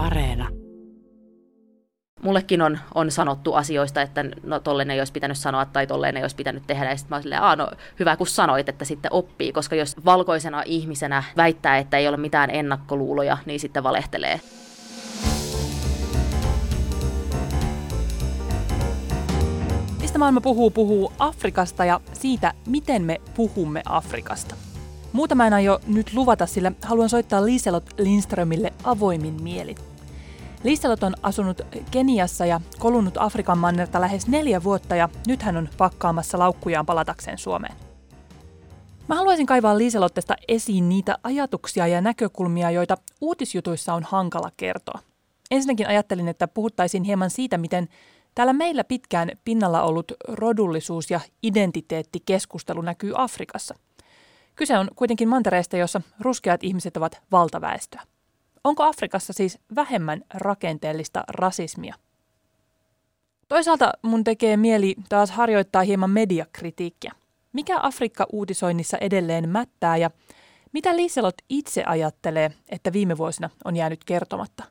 Areena. Mullekin on, on sanottu asioista, että no tolleen ei olisi pitänyt sanoa tai tolleen ei olisi pitänyt tehdä. Ja sitten mä oon silleen, no hyvä kun sanoit, että sitten oppii. Koska jos valkoisena ihmisenä väittää, että ei ole mitään ennakkoluuloja, niin sitten valehtelee. Mistä maailma puhuu, puhuu Afrikasta ja siitä, miten me puhumme Afrikasta. Muutama en aio nyt luvata, sillä haluan soittaa Liselot Lindströmille avoimin mielin. Liselot on asunut Keniassa ja kolunut Afrikan mannerta lähes neljä vuotta ja nyt hän on pakkaamassa laukkujaan palatakseen Suomeen. Mä haluaisin kaivaa Liiselottesta esiin niitä ajatuksia ja näkökulmia, joita uutisjutuissa on hankala kertoa. Ensinnäkin ajattelin, että puhuttaisiin hieman siitä, miten täällä meillä pitkään pinnalla ollut rodullisuus- ja identiteettikeskustelu näkyy Afrikassa – Kyse on kuitenkin mantereesta, jossa ruskeat ihmiset ovat valtaväestöä. Onko Afrikassa siis vähemmän rakenteellista rasismia? Toisaalta mun tekee mieli taas harjoittaa hieman mediakritiikkiä. Mikä Afrikka-uutisoinnissa edelleen mättää ja mitä Liiselot itse ajattelee, että viime vuosina on jäänyt kertomatta?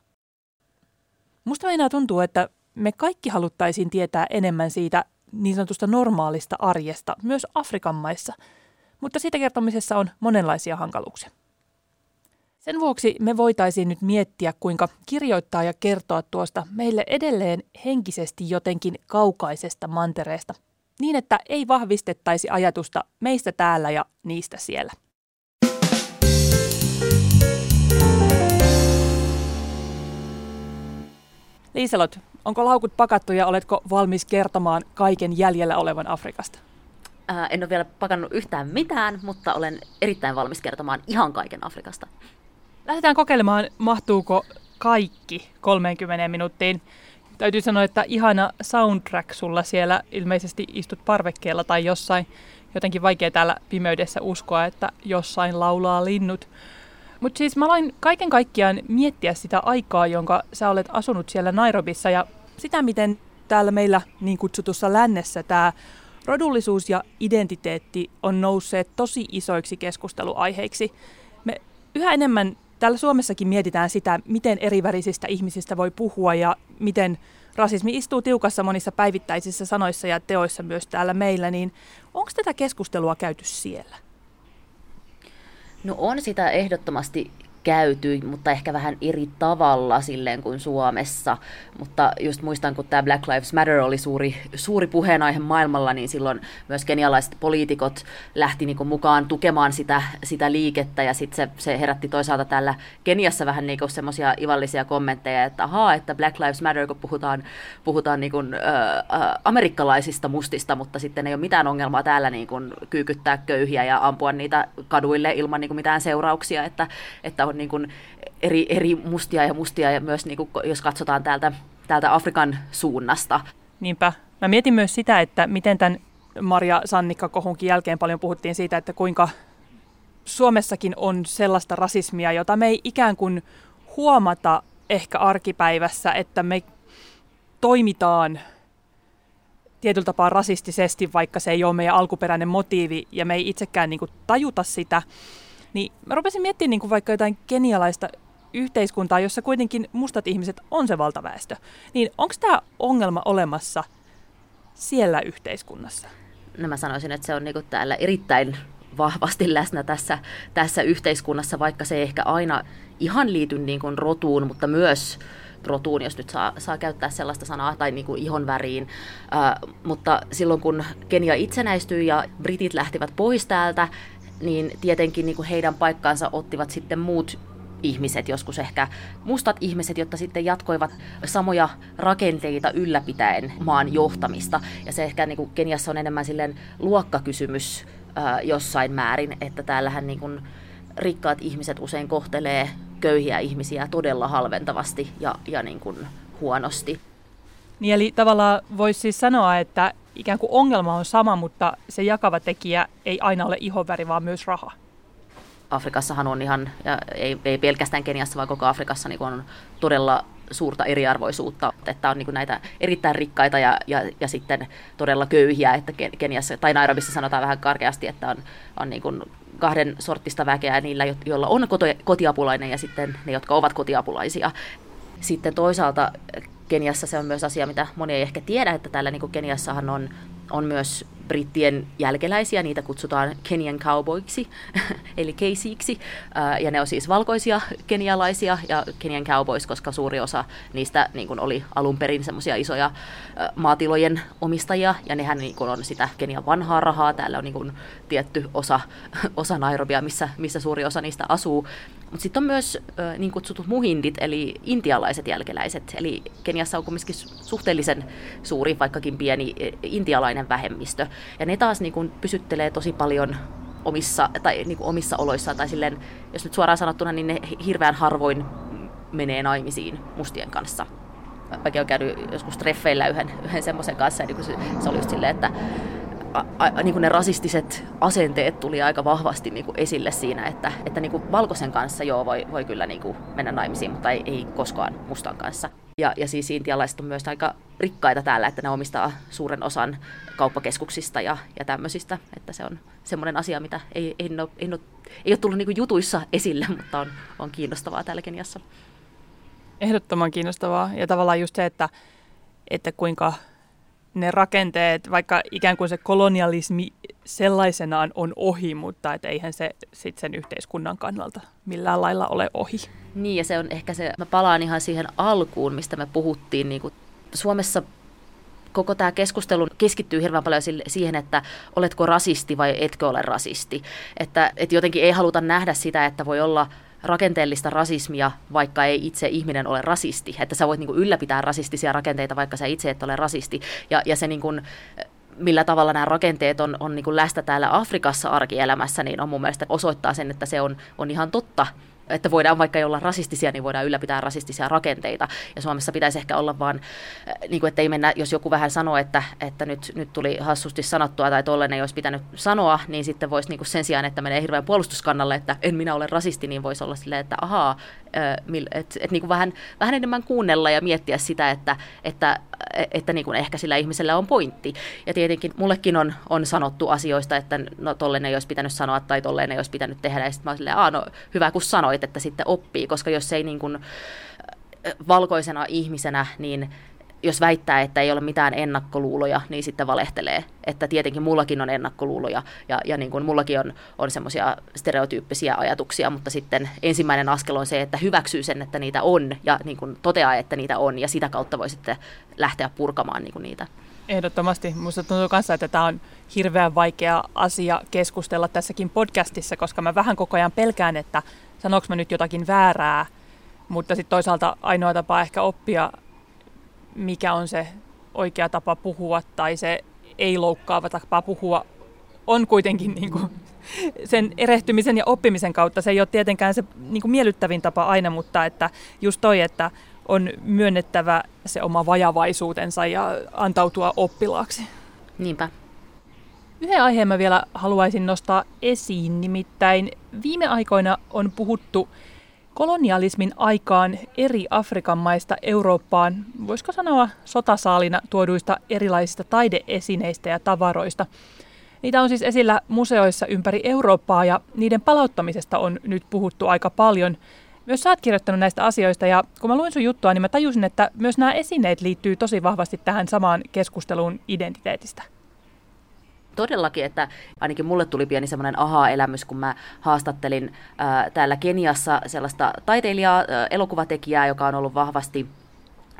Musta meinaa tuntuu, että me kaikki haluttaisiin tietää enemmän siitä niin sanotusta normaalista arjesta myös Afrikan maissa – mutta siitä kertomisessa on monenlaisia hankaluuksia. Sen vuoksi me voitaisiin nyt miettiä, kuinka kirjoittaa ja kertoa tuosta meille edelleen henkisesti jotenkin kaukaisesta mantereesta, niin että ei vahvistettaisi ajatusta meistä täällä ja niistä siellä. Liiselot, onko laukut pakattu ja oletko valmis kertomaan kaiken jäljellä olevan Afrikasta? Ää, en ole vielä pakannut yhtään mitään, mutta olen erittäin valmis kertomaan ihan kaiken Afrikasta. Lähdetään kokeilemaan, mahtuuko kaikki 30 minuuttiin. Täytyy sanoa, että ihana soundtrack sulla siellä ilmeisesti istut parvekkeella tai jossain. Jotenkin vaikea täällä pimeydessä uskoa, että jossain laulaa linnut. Mutta siis mä aloin kaiken kaikkiaan miettiä sitä aikaa, jonka sä olet asunut siellä Nairobissa ja sitä, miten täällä meillä niin kutsutussa lännessä tämä Rodullisuus ja identiteetti on nousseet tosi isoiksi keskusteluaiheiksi. Me yhä enemmän täällä Suomessakin mietitään sitä, miten erivärisistä ihmisistä voi puhua ja miten rasismi istuu tiukassa monissa päivittäisissä sanoissa ja teoissa myös täällä meillä, niin onko tätä keskustelua käyty siellä? No on sitä ehdottomasti käyty, mutta ehkä vähän eri tavalla silleen kuin Suomessa. Mutta just muistan, kun tämä Black Lives Matter oli suuri, suuri puheenaihe maailmalla, niin silloin myös kenialaiset poliitikot lähti niin mukaan tukemaan sitä, sitä liikettä, ja sitten se, se herätti toisaalta täällä Keniassa vähän niin semmoisia ivallisia kommentteja, että ahaa, että Black Lives Matter, kun puhutaan, puhutaan niin kuin, ä, ä, amerikkalaisista mustista, mutta sitten ei ole mitään ongelmaa täällä niin kuin kyykyttää köyhiä ja ampua niitä kaduille ilman niin kuin mitään seurauksia, että, että on niin kuin eri, eri mustia ja mustia, ja myös niin kuin, jos katsotaan täältä, täältä Afrikan suunnasta. Niinpä. Mä mietin myös sitä, että miten tämän Maria Sannikka-kohunkin jälkeen paljon puhuttiin siitä, että kuinka Suomessakin on sellaista rasismia, jota me ei ikään kuin huomata ehkä arkipäivässä, että me toimitaan tietyllä tapaa rasistisesti, vaikka se ei ole meidän alkuperäinen motiivi ja me ei itsekään niin kuin tajuta sitä. Niin mä rupesin miettimään niin kuin vaikka jotain kenialaista yhteiskuntaa, jossa kuitenkin mustat ihmiset on se valtaväestö. Niin onko tämä ongelma olemassa siellä yhteiskunnassa? No mä sanoisin, että se on niinku täällä erittäin vahvasti läsnä tässä, tässä yhteiskunnassa, vaikka se ei ehkä aina ihan liity niin kuin rotuun, mutta myös rotuun, jos nyt saa, saa käyttää sellaista sanaa, tai niin kuin ihon väriin. Äh, mutta silloin kun Kenia itsenäistyi ja britit lähtivät pois täältä, niin tietenkin niin kuin heidän paikkaansa ottivat sitten muut ihmiset, joskus ehkä mustat ihmiset, jotta sitten jatkoivat samoja rakenteita ylläpitäen maan johtamista. Ja se ehkä niin kuin Keniassa on enemmän silleen luokkakysymys ää, jossain määrin, että täällähän niin kuin rikkaat ihmiset usein kohtelee köyhiä ihmisiä todella halventavasti ja, ja niin kuin huonosti. Niin eli tavallaan voisi siis sanoa, että ikään kuin ongelma on sama, mutta se jakava tekijä ei aina ole ihonväri, vaan myös raha. Afrikassahan on ihan, ja ei, ei pelkästään Keniassa, vaan koko Afrikassa niin on todella suurta eriarvoisuutta, että on niin näitä erittäin rikkaita ja, ja, ja sitten todella köyhiä, että Keniassa tai Nairobissa sanotaan vähän karkeasti, että on, on niin kuin kahden sortista väkeä niillä, joilla on kotiapulainen ja sitten ne, jotka ovat kotiapulaisia sitten toisaalta Keniassa se on myös asia, mitä moni ei ehkä tiedä, että täällä niin Keniassahan on, on myös brittien jälkeläisiä, niitä kutsutaan Kenyan cowboyksi, eli keisiksi, ja ne on siis valkoisia kenialaisia ja Kenyan cowboys, koska suuri osa niistä niin kuin oli alun perin semmoisia isoja maatilojen omistajia, ja nehän niin kuin on sitä Kenian vanhaa rahaa, täällä on niin kuin tietty osa, osa Nairobia, missä, missä suuri osa niistä asuu, mutta sitten on myös ö, niin kutsutut muhindit, eli intialaiset jälkeläiset. Eli Keniassa on kuitenkin suhteellisen suuri, vaikkakin pieni intialainen vähemmistö. Ja ne taas niin kun, pysyttelee tosi paljon omissa, tai, niin kuin omissa oloissaan, tai silleen, jos nyt suoraan sanottuna, niin ne hirveän harvoin menee naimisiin mustien kanssa. Mäkin olen käynyt joskus treffeillä yhden, yhden semmoisen kanssa, ja niin se, se oli just silleen, että a, a, niin kuin ne rasistiset asenteet tuli aika vahvasti niin kuin esille siinä, että, että niin kuin valkoisen kanssa joo voi, voi kyllä niin kuin mennä naimisiin, mutta ei, ei koskaan mustan kanssa. Ja, ja siis intialaiset on myös aika rikkaita täällä, että ne omistaa suuren osan kauppakeskuksista ja, ja tämmöisistä, että se on semmoinen asia, mitä ei, ei, ole, ei, ole, ei ole tullut niin jutuissa esille, mutta on, on kiinnostavaa täällä Keniassa. Ehdottoman kiinnostavaa ja tavallaan just se, että, että kuinka ne rakenteet, vaikka ikään kuin se kolonialismi sellaisenaan on ohi, mutta et eihän se sit sen yhteiskunnan kannalta millään lailla ole ohi. Niin, ja se on ehkä se, mä palaan ihan siihen alkuun, mistä me puhuttiin, niin kuin Suomessa koko tämä keskustelu keskittyy hirveän paljon siihen, että oletko rasisti vai etkö ole rasisti. Että, että jotenkin ei haluta nähdä sitä, että voi olla rakenteellista rasismia, vaikka ei itse ihminen ole rasisti. Että sä voit niin kuin ylläpitää rasistisia rakenteita, vaikka sä itse et ole rasisti. Ja, ja se niin kuin, millä tavalla nämä rakenteet on, on niin kuin läsnä täällä Afrikassa arkielämässä, niin on mun mielestä osoittaa sen, että se on, on ihan totta että voidaan vaikka olla rasistisia, niin voidaan ylläpitää rasistisia rakenteita. Ja Suomessa pitäisi ehkä olla vaan, äh, niin kuin, että ei mennä, jos joku vähän sanoo, että, että nyt, nyt tuli hassusti sanottua tai tollainen ei olisi pitänyt sanoa, niin sitten voisi niin kuin sen sijaan, että menee hirveän puolustuskannalle, että en minä ole rasisti, niin voisi olla silleen, että ahaa, että et, niin kuin vähän, vähän enemmän kuunnella ja miettiä sitä, että, että, että niin kuin ehkä sillä ihmisellä on pointti. Ja tietenkin mullekin on, on sanottu asioista, että no tolleen ei olisi pitänyt sanoa tai tolleen ei olisi pitänyt tehdä. Ja sitten mä silleen, no hyvä kun sanoit, että sitten oppii, koska jos ei niin kuin, valkoisena ihmisenä, niin jos väittää, että ei ole mitään ennakkoluuloja, niin sitten valehtelee. Että tietenkin mullakin on ennakkoluuloja ja, ja niin kuin mullakin on, on semmoisia stereotyyppisiä ajatuksia, mutta sitten ensimmäinen askel on se, että hyväksyy sen, että niitä on ja niin kuin toteaa, että niitä on ja sitä kautta voi sitten lähteä purkamaan niin kuin niitä. Ehdottomasti. Minusta tuntuu kanssa, että tämä on hirveän vaikea asia keskustella tässäkin podcastissa, koska mä vähän koko ajan pelkään, että sanoinko mä nyt jotakin väärää, mutta sitten toisaalta ainoa tapa ehkä oppia mikä on se oikea tapa puhua tai se ei-loukkaava tapa puhua, on kuitenkin niin kuin sen erehtymisen ja oppimisen kautta. Se ei ole tietenkään se niin kuin miellyttävin tapa aina, mutta että just toi, että on myönnettävä se oma vajavaisuutensa ja antautua oppilaaksi. Niinpä. Yhden aiheen mä vielä haluaisin nostaa esiin, nimittäin viime aikoina on puhuttu kolonialismin aikaan eri Afrikan maista Eurooppaan, voisiko sanoa sotasaalina tuoduista erilaisista taideesineistä ja tavaroista. Niitä on siis esillä museoissa ympäri Eurooppaa ja niiden palauttamisesta on nyt puhuttu aika paljon. Myös sä oot kirjoittanut näistä asioista ja kun mä luin sun juttua, niin mä tajusin, että myös nämä esineet liittyy tosi vahvasti tähän samaan keskusteluun identiteetistä todellakin, että ainakin mulle tuli pieni semmoinen aha-elämys, kun mä haastattelin ää, täällä Keniassa sellaista taiteilijaa, ää, elokuvatekijää, joka on ollut vahvasti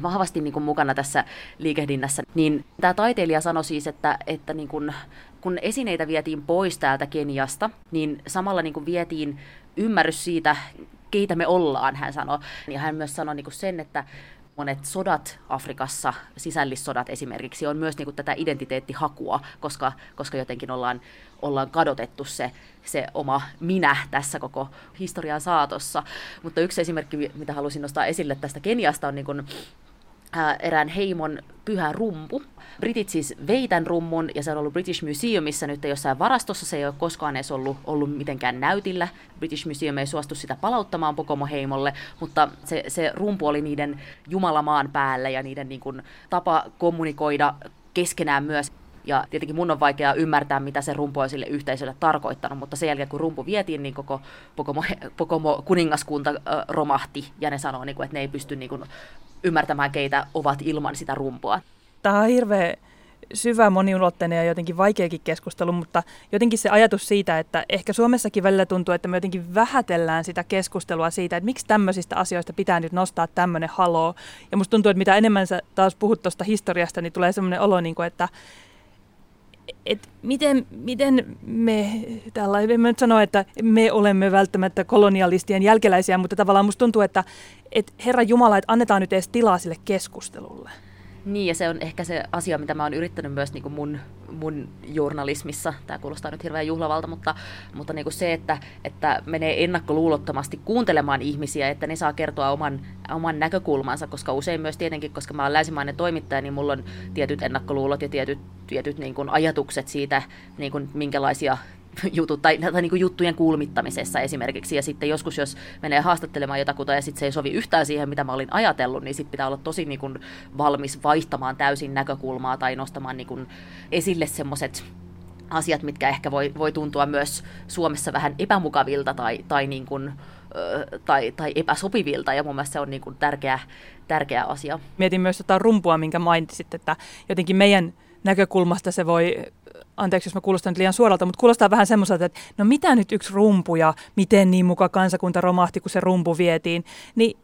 vahvasti niin kuin mukana tässä liikehdinnässä, niin tämä taiteilija sanoi siis, että, että niin kuin, kun esineitä vietiin pois täältä Keniasta, niin samalla niin kuin vietiin ymmärrys siitä, keitä me ollaan, hän sanoi. Ja hän myös sanoi niin kuin sen, että monet sodat Afrikassa, sisällissodat esimerkiksi, on myös niin kuin tätä identiteettihakua, koska, koska jotenkin ollaan, ollaan kadotettu se, se oma minä tässä koko historian saatossa. Mutta yksi esimerkki, mitä halusin nostaa esille tästä Keniasta, on niin kuin erään heimon pyhä rumpu. Britit siis vei tämän rummun ja se on ollut British Museumissa nyt jossain varastossa. Se ei ole koskaan edes ollut, ollut mitenkään näytillä. British Museum ei suostu sitä palauttamaan Pokomo-heimolle, mutta se, se rumpu oli niiden jumalamaan päällä ja niiden niin kuin, tapa kommunikoida keskenään myös Ja tietenkin mun on vaikea ymmärtää, mitä se rumpu on sille yhteisölle tarkoittanut, mutta sen jälkeen kun rumpu vietiin, niin koko Pokomo, Pokomo kuningaskunta äh, romahti ja ne sanoo, niin kuin, että ne ei pysty niin kuin, ymmärtämään, keitä ovat ilman sitä rumpua. Tämä on hirveä syvä, moniulotteinen ja jotenkin vaikeakin keskustelu, mutta jotenkin se ajatus siitä, että ehkä Suomessakin välillä tuntuu, että me jotenkin vähätellään sitä keskustelua siitä, että miksi tämmöisistä asioista pitää nyt nostaa tämmöinen haloo. Ja musta tuntuu, että mitä enemmän sä taas puhut tuosta historiasta, niin tulee semmoinen olo, niin kuin, että et miten, miten me, tällä en nyt sano, että me olemme välttämättä kolonialistien jälkeläisiä, mutta tavallaan musta tuntuu, että et Herra Jumala, että annetaan nyt edes tilaa sille keskustelulle. Niin, ja se on ehkä se asia, mitä mä oon yrittänyt myös niin kuin mun, mun journalismissa. Tämä kuulostaa nyt hirveän juhlavalta, mutta, mutta niin kuin se, että, että menee ennakkoluulottomasti kuuntelemaan ihmisiä, että ne saa kertoa oman, oman näkökulmansa, koska usein myös tietenkin, koska mä oon länsimainen toimittaja, niin mulla on tietyt ennakkoluulot ja tietyt, tietyt niin kuin ajatukset siitä, niin kuin minkälaisia jutut, tai, tai niin kuin juttujen kulmittamisessa esimerkiksi. Ja sitten joskus, jos menee haastattelemaan jotakuta ja sitten se ei sovi yhtään siihen, mitä mä olin ajatellut, niin sitten pitää olla tosi niin kuin valmis vaihtamaan täysin näkökulmaa tai nostamaan niin kuin esille semmoiset asiat, mitkä ehkä voi, voi tuntua myös Suomessa vähän epämukavilta tai, tai, niin kuin, tai, tai epäsopivilta, ja mun mielestä se on niin kuin tärkeä, tärkeä asia. Mietin myös tätä rumpua, minkä mainitsit, että jotenkin meidän näkökulmasta se voi anteeksi jos mä kuulostan nyt liian suoralta, mutta kuulostaa vähän semmoiselta, että no mitä nyt yksi rumpu ja miten niin muka kansakunta romahti, kun se rumpu vietiin, niin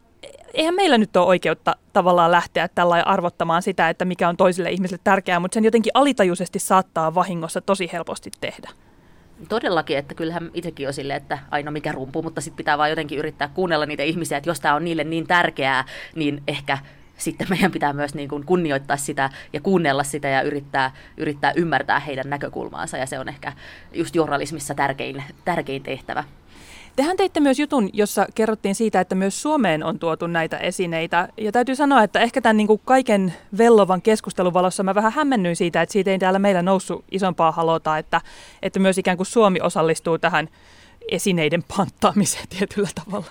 eihän meillä nyt ole oikeutta tavallaan lähteä tällä arvottamaan sitä, että mikä on toisille ihmisille tärkeää, mutta sen jotenkin alitajuisesti saattaa vahingossa tosi helposti tehdä. Todellakin, että kyllähän itsekin on sille, että aina mikä rumpu, mutta sitten pitää vaan jotenkin yrittää kuunnella niitä ihmisiä, että jos tämä on niille niin tärkeää, niin ehkä sitten meidän pitää myös niin kuin kunnioittaa sitä ja kuunnella sitä ja yrittää, yrittää ymmärtää heidän näkökulmaansa. Ja se on ehkä just journalismissa tärkein, tärkein tehtävä. Tehän teitte myös jutun, jossa kerrottiin siitä, että myös Suomeen on tuotu näitä esineitä. Ja täytyy sanoa, että ehkä tämän niin kuin kaiken vellovan keskustelun valossa mä vähän hämmennyin siitä, että siitä ei täällä meillä noussut isompaa halota, että, että myös ikään kuin Suomi osallistuu tähän esineiden panttaamiseen tietyllä tavalla.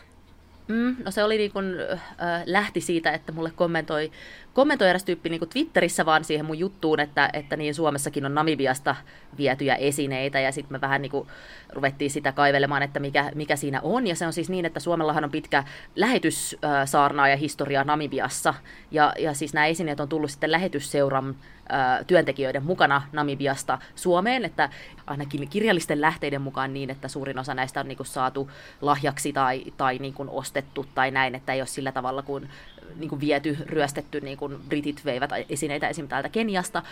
Mm, no se oli niin kun, äh, lähti siitä, että mulle kommentoi, kommentoi eräs tyyppi niin Twitterissä vaan siihen mun juttuun, että, että niin Suomessakin on Namibiasta vietyjä esineitä ja sitten me vähän niin ruvettiin sitä kaivelemaan, että mikä, mikä siinä on. Ja se on siis niin, että Suomellahan on pitkä lähetyssaarnaa ja historia Namibiassa ja, ja siis nämä esineet on tullut sitten lähetysseuran työntekijöiden mukana Namibiasta Suomeen, että ainakin kirjallisten lähteiden mukaan niin, että suurin osa näistä on niin kuin saatu lahjaksi tai, tai niin kuin ostettu tai näin, että ei ole sillä tavalla kuin, niin kuin viety, ryöstetty, niin kuin britit veivät esineitä esim. täältä Keniasta,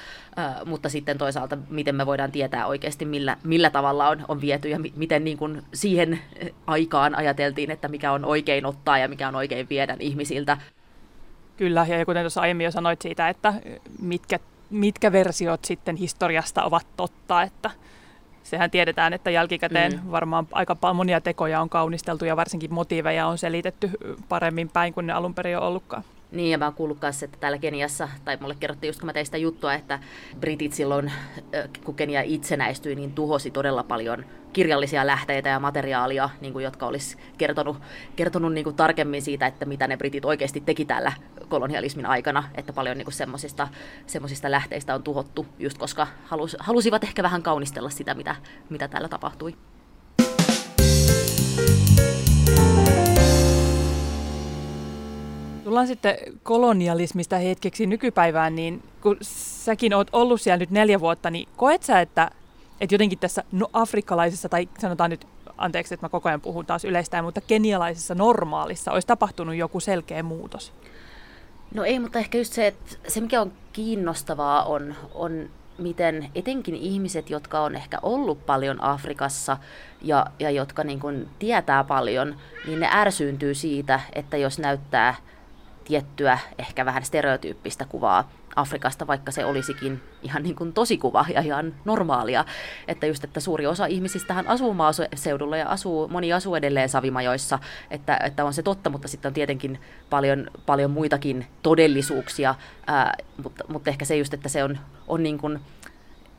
mutta sitten toisaalta miten me voidaan tietää oikeasti millä, millä tavalla on, on viety ja mi- miten niin kuin siihen aikaan ajateltiin, että mikä on oikein ottaa ja mikä on oikein viedä ihmisiltä. Kyllä, ja kuten tuossa aiemmin jo sanoit siitä, että mitkä versiot sitten historiasta ovat totta, että sehän tiedetään, että jälkikäteen mm. varmaan aika monia tekoja on kaunisteltu ja varsinkin motiiveja on selitetty paremmin päin kuin ne alun perin on ollutkaan. Niin, ja mä oon kuullut kanssa, että täällä Keniassa, tai mulle kerrottiin just kun mä tein sitä juttua, että britit silloin, kun Kenia itsenäistyi, niin tuhosi todella paljon kirjallisia lähteitä ja materiaalia, niin kuin, jotka olisi kertonut, kertonut niin kuin tarkemmin siitä, että mitä ne britit oikeasti teki täällä kolonialismin aikana, että paljon niin semmoisista, lähteistä on tuhottu, just koska halus, halusivat ehkä vähän kaunistella sitä, mitä, mitä täällä tapahtui. Tullaan sitten kolonialismista hetkeksi nykypäivään, niin kun säkin oot ollut siellä nyt neljä vuotta, niin koet sä, että, että jotenkin tässä no, afrikkalaisessa, tai sanotaan nyt, anteeksi, että mä koko ajan puhun taas yleistään, mutta kenialaisessa normaalissa olisi tapahtunut joku selkeä muutos? No ei, mutta ehkä just se, että se mikä on kiinnostavaa on, on miten etenkin ihmiset, jotka on ehkä ollut paljon Afrikassa ja, ja jotka niin kuin tietää paljon, niin ne ärsyyntyy siitä, että jos näyttää tiettyä ehkä vähän stereotyyppistä kuvaa Afrikasta, vaikka se olisikin ihan niin kuin tosikuva ja ihan normaalia. Että just, että suuri osa ihmisistähän asuu maaseudulla ja asuu, moni asuu edelleen savimajoissa, että, että on se totta, mutta sitten on tietenkin paljon, paljon muitakin todellisuuksia, ää, mutta, mutta ehkä se just, että se on, on niin kuin,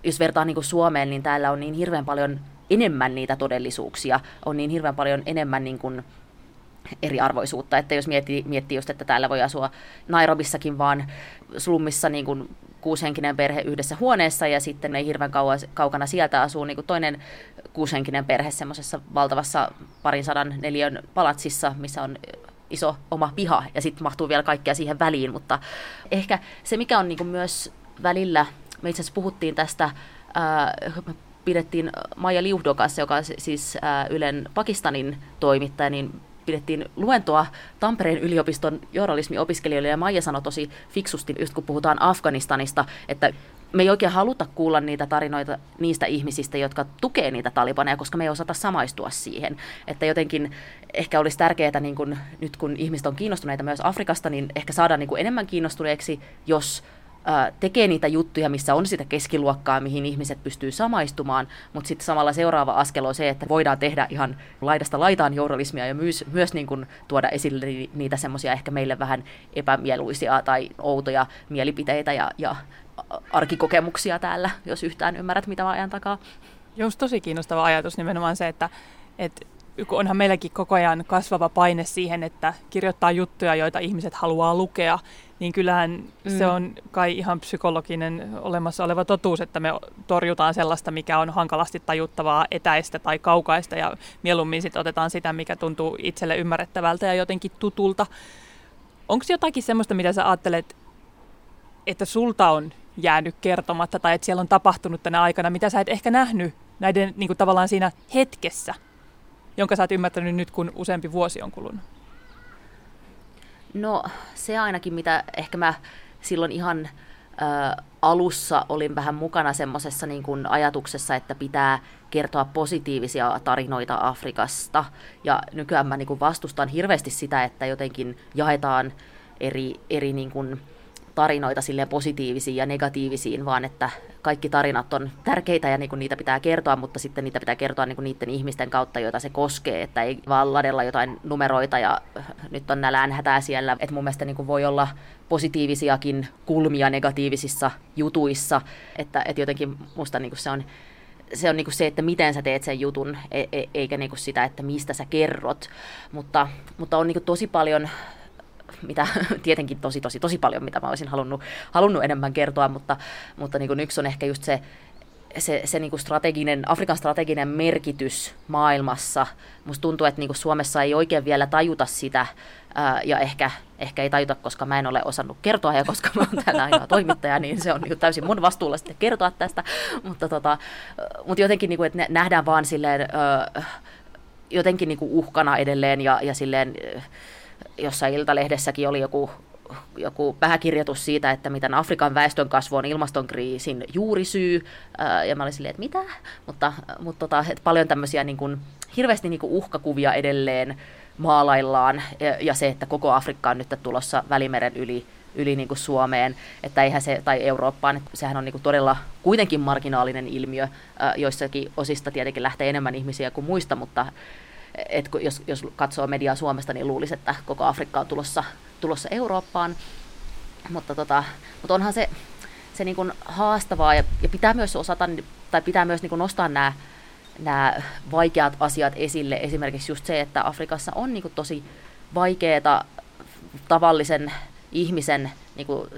jos vertaa niin kuin Suomeen, niin täällä on niin hirveän paljon enemmän niitä todellisuuksia, on niin hirveän paljon enemmän niin kuin, eriarvoisuutta. Että jos miettii, miettii just, että täällä voi asua Nairobissakin vaan slummissa niin kuin kuushenkinen perhe yhdessä huoneessa ja sitten ei hirveän kauan, kaukana sieltä asuu niin kuin toinen kuushenkinen perhe semmoisessa valtavassa parin sadan neliön palatsissa, missä on iso oma piha ja sitten mahtuu vielä kaikkea siihen väliin, mutta ehkä se mikä on niin kuin myös välillä, me itse asiassa puhuttiin tästä, ää, pidettiin Maija Liuhdokas, joka on siis ää, Ylen Pakistanin toimittaja, niin pidettiin luentoa Tampereen yliopiston journalismiopiskelijoille ja Maija sanoi tosi fiksusti, just kun puhutaan Afganistanista, että me ei oikein haluta kuulla niitä tarinoita niistä ihmisistä, jotka tukee niitä talibaneja, koska me ei osata samaistua siihen. Että jotenkin ehkä olisi tärkeää, niin kun, nyt kun ihmiset on kiinnostuneita myös Afrikasta, niin ehkä saada niin enemmän kiinnostuneeksi, jos tekee niitä juttuja, missä on sitä keskiluokkaa, mihin ihmiset pystyy samaistumaan, mutta sitten samalla seuraava askel on se, että voidaan tehdä ihan laidasta laitaan journalismia ja myös, myös niin kuin tuoda esille niitä semmoisia ehkä meille vähän epämieluisia tai outoja mielipiteitä ja, ja arkikokemuksia täällä, jos yhtään ymmärrät, mitä mä ajan takaa. Just tosi kiinnostava ajatus nimenomaan se, että, että onhan meilläkin koko ajan kasvava paine siihen, että kirjoittaa juttuja, joita ihmiset haluaa lukea, niin kyllähän mm. se on kai ihan psykologinen olemassa oleva totuus, että me torjutaan sellaista, mikä on hankalasti tajuttavaa, etäistä tai kaukaista, ja mieluummin sitten otetaan sitä, mikä tuntuu itselle ymmärrettävältä ja jotenkin tutulta. Onko jotakin semmoista, mitä sä ajattelet, että sulta on jäänyt kertomatta, tai että siellä on tapahtunut tänä aikana, mitä sä et ehkä nähnyt näiden niin kuin tavallaan siinä hetkessä, jonka sä oot ymmärtänyt nyt, kun useampi vuosi on kulunut? No se ainakin, mitä ehkä mä silloin ihan ä, alussa olin vähän mukana semmoisessa niin ajatuksessa, että pitää kertoa positiivisia tarinoita Afrikasta. Ja nykyään mä niin kuin vastustan hirveästi sitä, että jotenkin jaetaan eri, eri niin kuin, tarinoita silleen positiivisiin ja negatiivisiin, vaan että kaikki tarinat on tärkeitä ja niinku niitä pitää kertoa, mutta sitten niitä pitää kertoa niinku niiden ihmisten kautta, joita se koskee, että ei vaan ladella jotain numeroita ja nyt on nälänhätää siellä. Et mun mielestä niinku voi olla positiivisiakin kulmia negatiivisissa jutuissa, että et jotenkin musta niinku se on se on niinku se, että miten sä teet sen jutun, e- e- eikä niinku sitä, että mistä sä kerrot. Mutta, mutta on niinku tosi paljon mitä tietenkin tosi, tosi, tosi paljon, mitä mä olisin halunnut, halunnut enemmän kertoa, mutta, mutta niin kuin yksi on ehkä just se, se, se niin kuin strateginen, Afrikan strateginen merkitys maailmassa. Musta tuntuu, että niin kuin Suomessa ei oikein vielä tajuta sitä, ja ehkä, ehkä ei tajuta, koska mä en ole osannut kertoa, ja koska mä oon täällä ainoa toimittaja, niin se on niin täysin mun vastuulla sitten kertoa tästä. Mutta, tota, mutta jotenkin, niin kuin, että nähdään vaan silleen, jotenkin niin kuin uhkana edelleen, ja, ja silleen, jossain Iltalehdessäkin oli joku joku pääkirjoitus siitä, että miten Afrikan väestön kasvu on ilmastonkriisin juurisyy, ja mä olin silleen, että mitä? Mutta, mutta tota, että paljon tämmöisiä niin kuin, hirveästi niin kuin uhkakuvia edelleen maalaillaan, ja, ja se, että koko Afrikka on nyt tulossa Välimeren yli, yli niin kuin Suomeen, että eihän se, tai Eurooppaan, että sehän on niin kuin todella kuitenkin marginaalinen ilmiö, joissakin osista tietenkin lähtee enemmän ihmisiä kuin muista, mutta et jos, jos katsoo mediaa Suomesta, niin luulisi, että koko Afrikka on tulossa, tulossa Eurooppaan. Mutta, tota, mutta onhan se, se niin kuin haastavaa ja, ja pitää myös osata, tai pitää myös niin kuin nostaa nämä, nämä vaikeat asiat esille. Esimerkiksi just se, että Afrikassa on niin kuin tosi vaikeaa tavallisen ihmisen niin kuin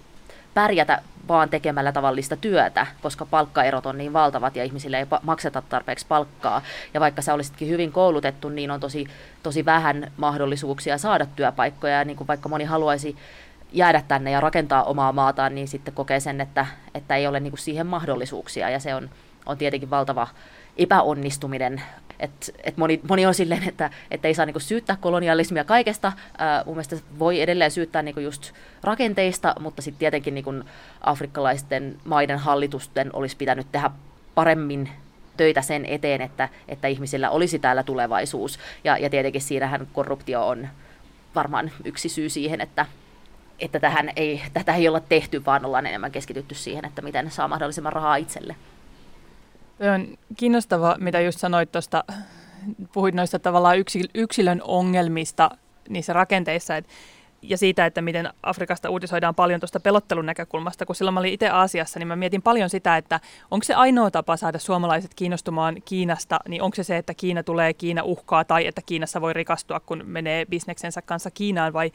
pärjätä vaan tekemällä tavallista työtä, koska palkkaerot on niin valtavat ja ihmisille ei makseta tarpeeksi palkkaa. Ja vaikka sä olisitkin hyvin koulutettu, niin on tosi, tosi vähän mahdollisuuksia saada työpaikkoja. Ja niin kuin vaikka moni haluaisi jäädä tänne ja rakentaa omaa maataan, niin sitten kokee sen, että, että ei ole niin kuin siihen mahdollisuuksia. Ja se on, on tietenkin valtava epäonnistuminen et, et moni, moni on silleen, että, että ei saa niinku syyttää kolonialismia kaikesta. Ää, mun mielestä voi edelleen syyttää niinku just rakenteista, mutta sitten tietenkin niinku afrikkalaisten maiden hallitusten olisi pitänyt tehdä paremmin töitä sen eteen, että, että ihmisillä olisi täällä tulevaisuus. Ja, ja tietenkin siinähän korruptio on varmaan yksi syy siihen, että, että tähän ei, tätä ei olla tehty, vaan ollaan enemmän keskitytty siihen, että miten saa mahdollisimman rahaa itselle. Se on kiinnostava, mitä just sanoit tuosta, puhuit noista tavallaan yksilön ongelmista niissä rakenteissa, että ja siitä, että miten Afrikasta uutisoidaan paljon tuosta pelottelun näkökulmasta. Kun silloin mä olin itse Aasiassa, niin mä mietin paljon sitä, että onko se ainoa tapa saada suomalaiset kiinnostumaan Kiinasta, niin onko se se, että Kiina tulee, Kiina uhkaa tai että Kiinassa voi rikastua, kun menee bisneksensä kanssa Kiinaan vai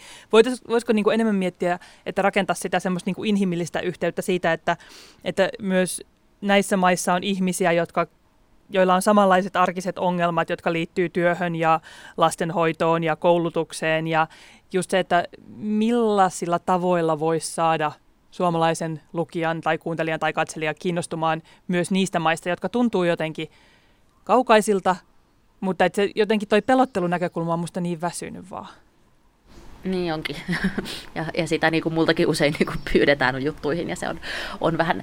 voisiko niin kuin enemmän miettiä, että rakentaa sitä semmoista niin kuin inhimillistä yhteyttä siitä, että, että myös näissä maissa on ihmisiä, jotka joilla on samanlaiset arkiset ongelmat, jotka liittyy työhön ja lastenhoitoon ja koulutukseen. Ja just se, että millaisilla tavoilla voisi saada suomalaisen lukijan tai kuuntelijan tai katselijan kiinnostumaan myös niistä maista, jotka tuntuu jotenkin kaukaisilta, mutta että se jotenkin toi pelottelunäkökulma on musta niin väsynyt vaan. Niin onkin. ja, ja sitä niin kuin multakin usein niin kuin pyydetään juttuihin ja se on, on vähän,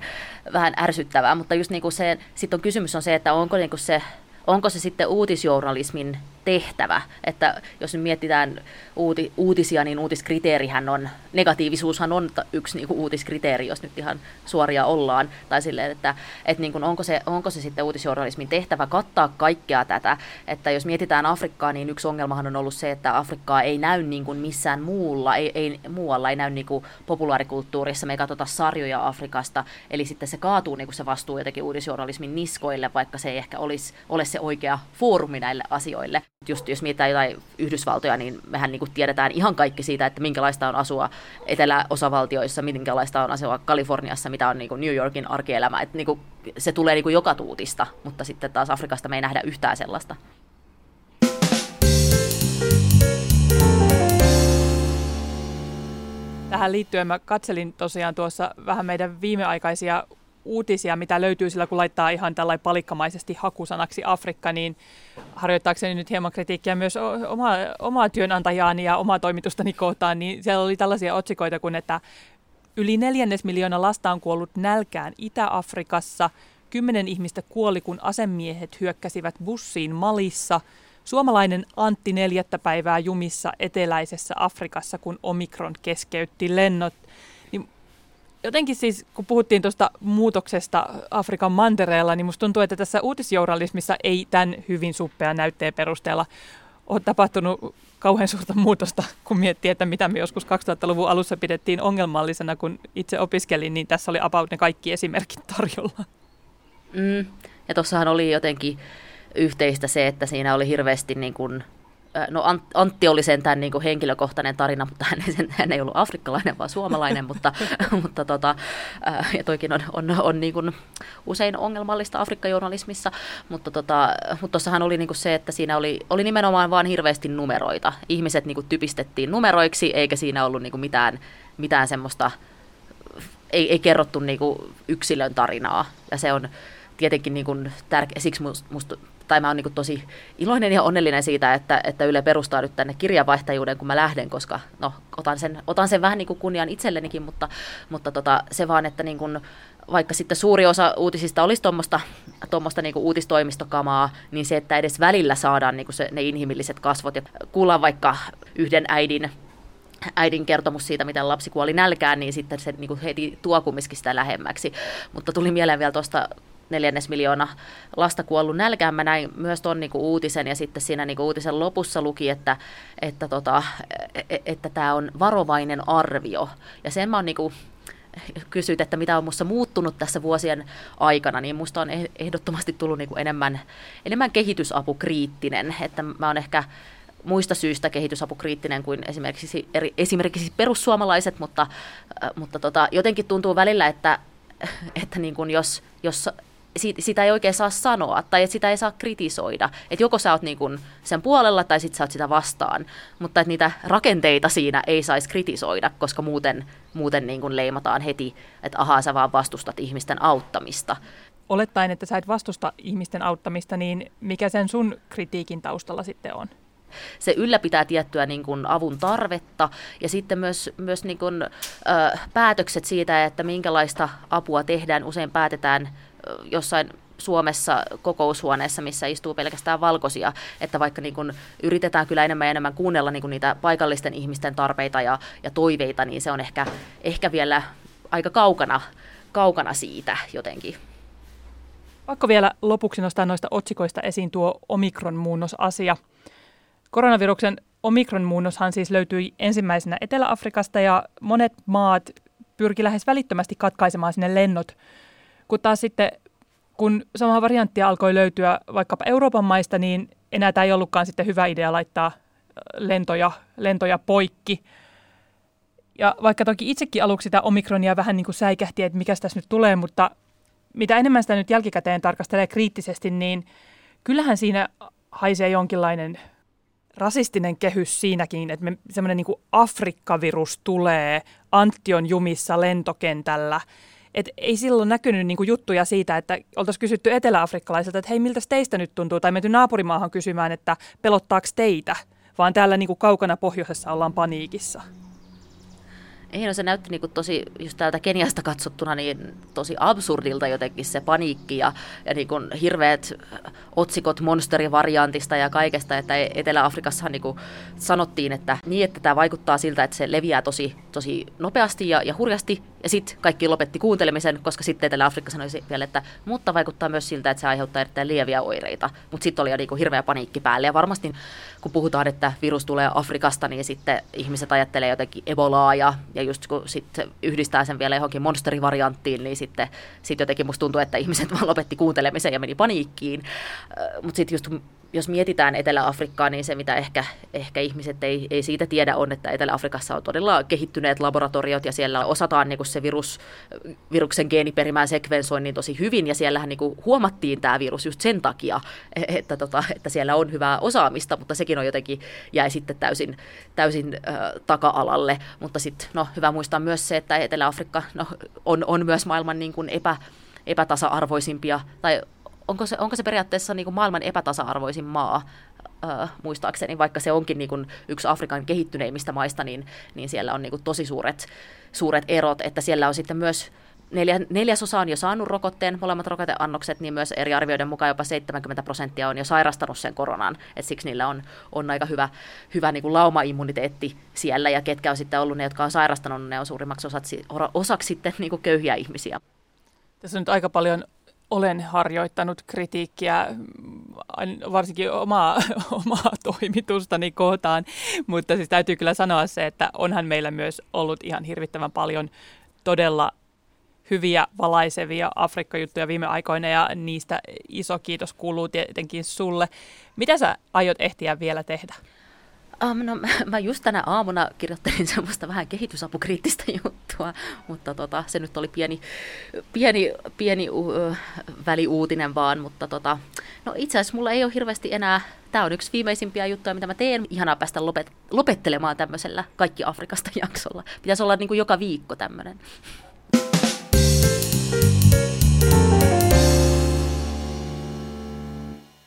vähän ärsyttävää. Mutta just niin kuin se, sitten on kysymys on se, että onko niin kuin se, onko se sitten uutisjournalismin tehtävä. Että jos nyt mietitään uuti, uutisia, niin uutiskriteerihän on, negatiivisuushan on yksi niin kuin uutiskriteeri, jos nyt ihan suoria ollaan. Tai silleen, että, että niin kuin onko, se, onko se sitten uutisjournalismin tehtävä kattaa kaikkea tätä. Että jos mietitään Afrikkaa, niin yksi ongelmahan on ollut se, että Afrikkaa ei näy niin kuin missään muulla, ei, ei, muualla ei näy niin kuin populaarikulttuurissa. Me ei katsota sarjoja Afrikasta, eli sitten se kaatuu niin kuin se vastuu jotenkin uutisjournalismin niskoille, vaikka se ei ehkä olisi, ole se oikea foorumi näille asioille just jos mietitään jotain Yhdysvaltoja, niin mehän niin kuin tiedetään ihan kaikki siitä, että minkälaista on asua eteläosavaltioissa, minkälaista on asua Kaliforniassa, mitä on niin kuin New Yorkin arkielämä. Että niin kuin se tulee niin kuin joka tuutista, mutta sitten taas Afrikasta me ei nähdä yhtään sellaista. Tähän liittyen mä katselin tosiaan tuossa vähän meidän viimeaikaisia uutisia, mitä löytyy sillä, kun laittaa ihan tällainen palikkamaisesti hakusanaksi Afrikka, niin harjoittaakseni nyt hieman kritiikkiä myös oma, omaa työnantajaani ja omaa toimitustani kohtaan, niin siellä oli tällaisia otsikoita kuin, että yli neljännes miljoona lasta on kuollut nälkään Itä-Afrikassa, kymmenen ihmistä kuoli, kun asemiehet hyökkäsivät bussiin Malissa, Suomalainen Antti neljättä päivää jumissa eteläisessä Afrikassa, kun Omikron keskeytti lennot jotenkin siis, kun puhuttiin tuosta muutoksesta Afrikan mantereella, niin musta tuntuu, että tässä uutisjournalismissa ei tämän hyvin suppea näytteen perusteella ole tapahtunut kauhean suurta muutosta, kun miettii, että mitä me joskus 2000-luvun alussa pidettiin ongelmallisena, kun itse opiskelin, niin tässä oli about ne kaikki esimerkit tarjolla. Mm. Ja tuossahan oli jotenkin yhteistä se, että siinä oli hirveästi niin kuin no Antti oli sentään niin kuin henkilökohtainen tarina, mutta hän ei, hän ei ollut afrikkalainen, vaan suomalainen, mutta, mutta tota, ja toikin on, on, on niin kuin usein ongelmallista Afrikkajournalismissa, mutta tota, mutta oli niin kuin se, että siinä oli, oli nimenomaan vain hirveästi numeroita. Ihmiset niin kuin typistettiin numeroiksi, eikä siinä ollut niin kuin mitään, mitään semmoista, ei, ei kerrottu niin kuin yksilön tarinaa, ja se on tietenkin niin kuin tärkeä, siksi musta tai mä oon niin tosi iloinen ja onnellinen siitä, että, että Yle perustaa nyt tänne kirjavaihtajuuden, kun mä lähden, koska no, otan, sen, otan sen vähän niin kuin kunnian itsellenikin, mutta, mutta tota, se vaan, että niin kuin, vaikka sitten suuri osa uutisista olisi tuommoista niin uutistoimistokamaa, niin se, että edes välillä saadaan niin se, ne inhimilliset kasvot ja kuulla vaikka yhden äidin äidin kertomus siitä, miten lapsi kuoli nälkään, niin sitten se niin kuin heti tuo kumminkin sitä lähemmäksi. Mutta tuli mieleen vielä tuosta neljännes miljoona lasta kuollut nälkään. Mä näin myös tuon niinku uutisen ja sitten siinä niinku uutisen lopussa luki, että että tota, e, e, että tämä on varovainen arvio. Ja sen mä oon niinku, kysyit, että mitä on minussa muuttunut tässä vuosien aikana, niin minusta on eh, ehdottomasti tullut niinku enemmän, enemmän kehitysapukriittinen. Että mä oon ehkä muista syistä kehitysapukriittinen kuin esimerkiksi, eri, esimerkiksi perussuomalaiset, mutta, mutta tota, jotenkin tuntuu välillä, että, että niin kuin jos, jos sitä ei oikein saa sanoa tai että sitä ei saa kritisoida. Että joko sä oot niin kuin sen puolella tai sitten sä oot sitä vastaan, mutta että niitä rakenteita siinä ei saisi kritisoida, koska muuten, muuten niin kuin leimataan heti, että ahaa sä vaan vastustat ihmisten auttamista. Olettaen, että sä et vastusta ihmisten auttamista, niin mikä sen sun kritiikin taustalla sitten on? se ylläpitää tiettyä niin kuin avun tarvetta ja sitten myös, myös niin kuin, ö, päätökset siitä, että minkälaista apua tehdään, usein päätetään jossain Suomessa kokoushuoneessa, missä istuu pelkästään valkoisia, että vaikka niin kun yritetään kyllä enemmän ja enemmän kuunnella niin kun niitä paikallisten ihmisten tarpeita ja, ja toiveita, niin se on ehkä, ehkä vielä aika kaukana, kaukana siitä jotenkin. Pakko vielä lopuksi nostaa noista otsikoista esiin tuo omikron-muunnosasia. Koronaviruksen omikron-muunnoshan siis löytyi ensimmäisenä Etelä-Afrikasta ja monet maat pyrki lähes välittömästi katkaisemaan sinne lennot, kun taas sitten kun sama varianttia alkoi löytyä vaikkapa Euroopan maista, niin enää tämä ei ollutkaan sitten hyvä idea laittaa lentoja, lentoja poikki. Ja vaikka toki itsekin aluksi sitä omikronia vähän niin kuin säikähti, että mikä tässä nyt tulee, mutta mitä enemmän sitä nyt jälkikäteen tarkastelee kriittisesti, niin kyllähän siinä haisee jonkinlainen rasistinen kehys siinäkin, että semmoinen niin Afrikkavirus tulee, Antti on jumissa lentokentällä. Et ei silloin näkynyt niin kuin juttuja siitä, että oltaisiin kysytty eteläafrikkalaisilta, että hei, miltä teistä nyt tuntuu, tai menty naapurimaahan kysymään, että pelottaako teitä, vaan täällä niin kuin kaukana pohjoisessa ollaan paniikissa. Ei, no se näytti niin tosi, just täältä Keniasta katsottuna, niin tosi absurdilta jotenkin se paniikki ja, ja niin kuin hirveät otsikot monsterivariantista ja kaikesta, että Etelä-Afrikassa niin sanottiin, että niin, että tämä vaikuttaa siltä, että se leviää tosi, tosi nopeasti ja, ja hurjasti, ja sitten kaikki lopetti kuuntelemisen, koska sitten Etelä-Afrikka sanoi vielä, että mutta vaikuttaa myös siltä, että se aiheuttaa erittäin lieviä oireita. Mutta sitten oli jo niinku hirveä paniikki päälle. Ja varmasti kun puhutaan, että virus tulee Afrikasta, niin sitten ihmiset ajattelee jotenkin Ebolaa ja, ja just kun sitten yhdistää sen vielä johonkin monsterivarianttiin, niin sitten sit jotenkin musta tuntuu, että ihmiset vaan lopetti kuuntelemisen ja meni paniikkiin. Mutta sitten just jos mietitään Etelä-Afrikkaa, niin se mitä ehkä, ehkä ihmiset ei, ei siitä tiedä on, että Etelä-Afrikassa on todella kehittyneet laboratoriot ja siellä osataan niin kuin se virus, viruksen geeniperimään sekvensoinnin tosi hyvin ja siellähän niin kuin huomattiin tämä virus just sen takia, että, tota, että siellä on hyvää osaamista, mutta sekin on jotenkin jäi sitten täysin, täysin äh, taka-alalle. Mutta sitten no, hyvä muistaa myös se, että Etelä-Afrikka no, on, on myös maailman niin kuin epä, epätasa-arvoisimpia tai onko se, onko se periaatteessa niin kuin maailman epätasa-arvoisin maa, äh, muistaakseni, vaikka se onkin niin kuin yksi Afrikan kehittyneimmistä maista, niin, niin siellä on niin kuin tosi suuret, suuret erot, että siellä on sitten myös neljä, neljäsosa on jo saanut rokotteen, molemmat rokoteannokset, niin myös eri arvioiden mukaan jopa 70 prosenttia on jo sairastanut sen koronan, että siksi niillä on, on aika hyvä, hyvä niin kuin laumaimmuniteetti siellä, ja ketkä on sitten ollut ne, jotka on sairastanut, ne on suurimmaksi osaksi, osaksi sitten niin kuin köyhiä ihmisiä. Tässä on nyt aika paljon olen harjoittanut kritiikkiä varsinkin omaa, omaa toimitustani kohtaan, mutta siis täytyy kyllä sanoa se, että onhan meillä myös ollut ihan hirvittävän paljon todella hyviä, valaisevia Afrikka-juttuja viime aikoina ja niistä iso kiitos kuuluu tietenkin sulle. Mitä sä aiot ehtiä vielä tehdä? Um, no, mä just tänä aamuna kirjoittelin semmoista vähän kehitysapukriittistä juttua, mutta tota, se nyt oli pieni, pieni, pieni uh, väliuutinen vaan, mutta tota, no itse asiassa mulla ei ole hirveästi enää, tämä on yksi viimeisimpiä juttuja, mitä mä teen. Ihanaa päästä lopet, lopettelemaan tämmöisellä Kaikki Afrikasta jaksolla. Pitäisi olla niin kuin joka viikko tämmöinen.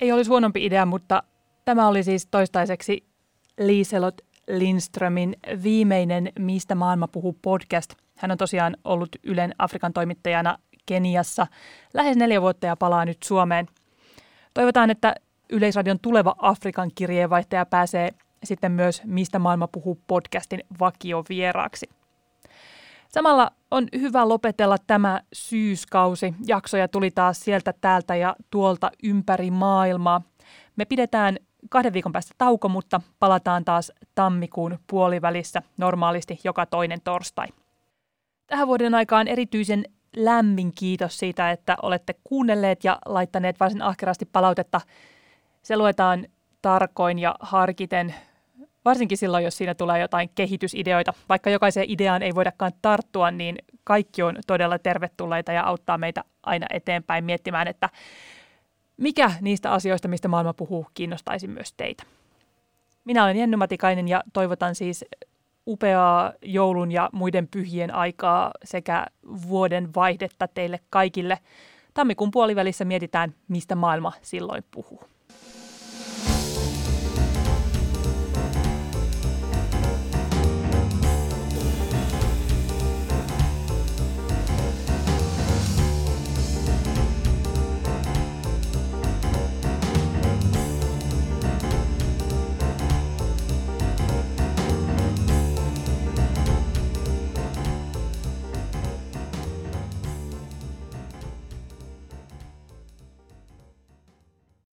Ei olisi huonompi idea, mutta tämä oli siis toistaiseksi Liiselot Lindströmin viimeinen Mistä maailma puhuu podcast. Hän on tosiaan ollut Ylen Afrikan toimittajana Keniassa lähes neljä vuotta ja palaa nyt Suomeen. Toivotaan, että Yleisradion tuleva Afrikan kirjeenvaihtaja pääsee sitten myös Mistä maailma puhuu podcastin vakiovieraaksi. Samalla on hyvä lopetella tämä syyskausi. Jaksoja tuli taas sieltä täältä ja tuolta ympäri maailmaa. Me pidetään kahden viikon päästä tauko, mutta palataan taas tammikuun puolivälissä normaalisti joka toinen torstai. Tähän vuoden aikaan erityisen lämmin kiitos siitä, että olette kuunnelleet ja laittaneet varsin ahkerasti palautetta. Se luetaan tarkoin ja harkiten, varsinkin silloin, jos siinä tulee jotain kehitysideoita. Vaikka jokaiseen ideaan ei voidakaan tarttua, niin kaikki on todella tervetulleita ja auttaa meitä aina eteenpäin miettimään, että mikä niistä asioista, mistä maailma puhuu, kiinnostaisi myös teitä. Minä olen Jenny Matikainen ja toivotan siis upeaa joulun ja muiden pyhien aikaa sekä vuoden vaihdetta teille kaikille. Tammikuun puolivälissä mietitään, mistä maailma silloin puhuu.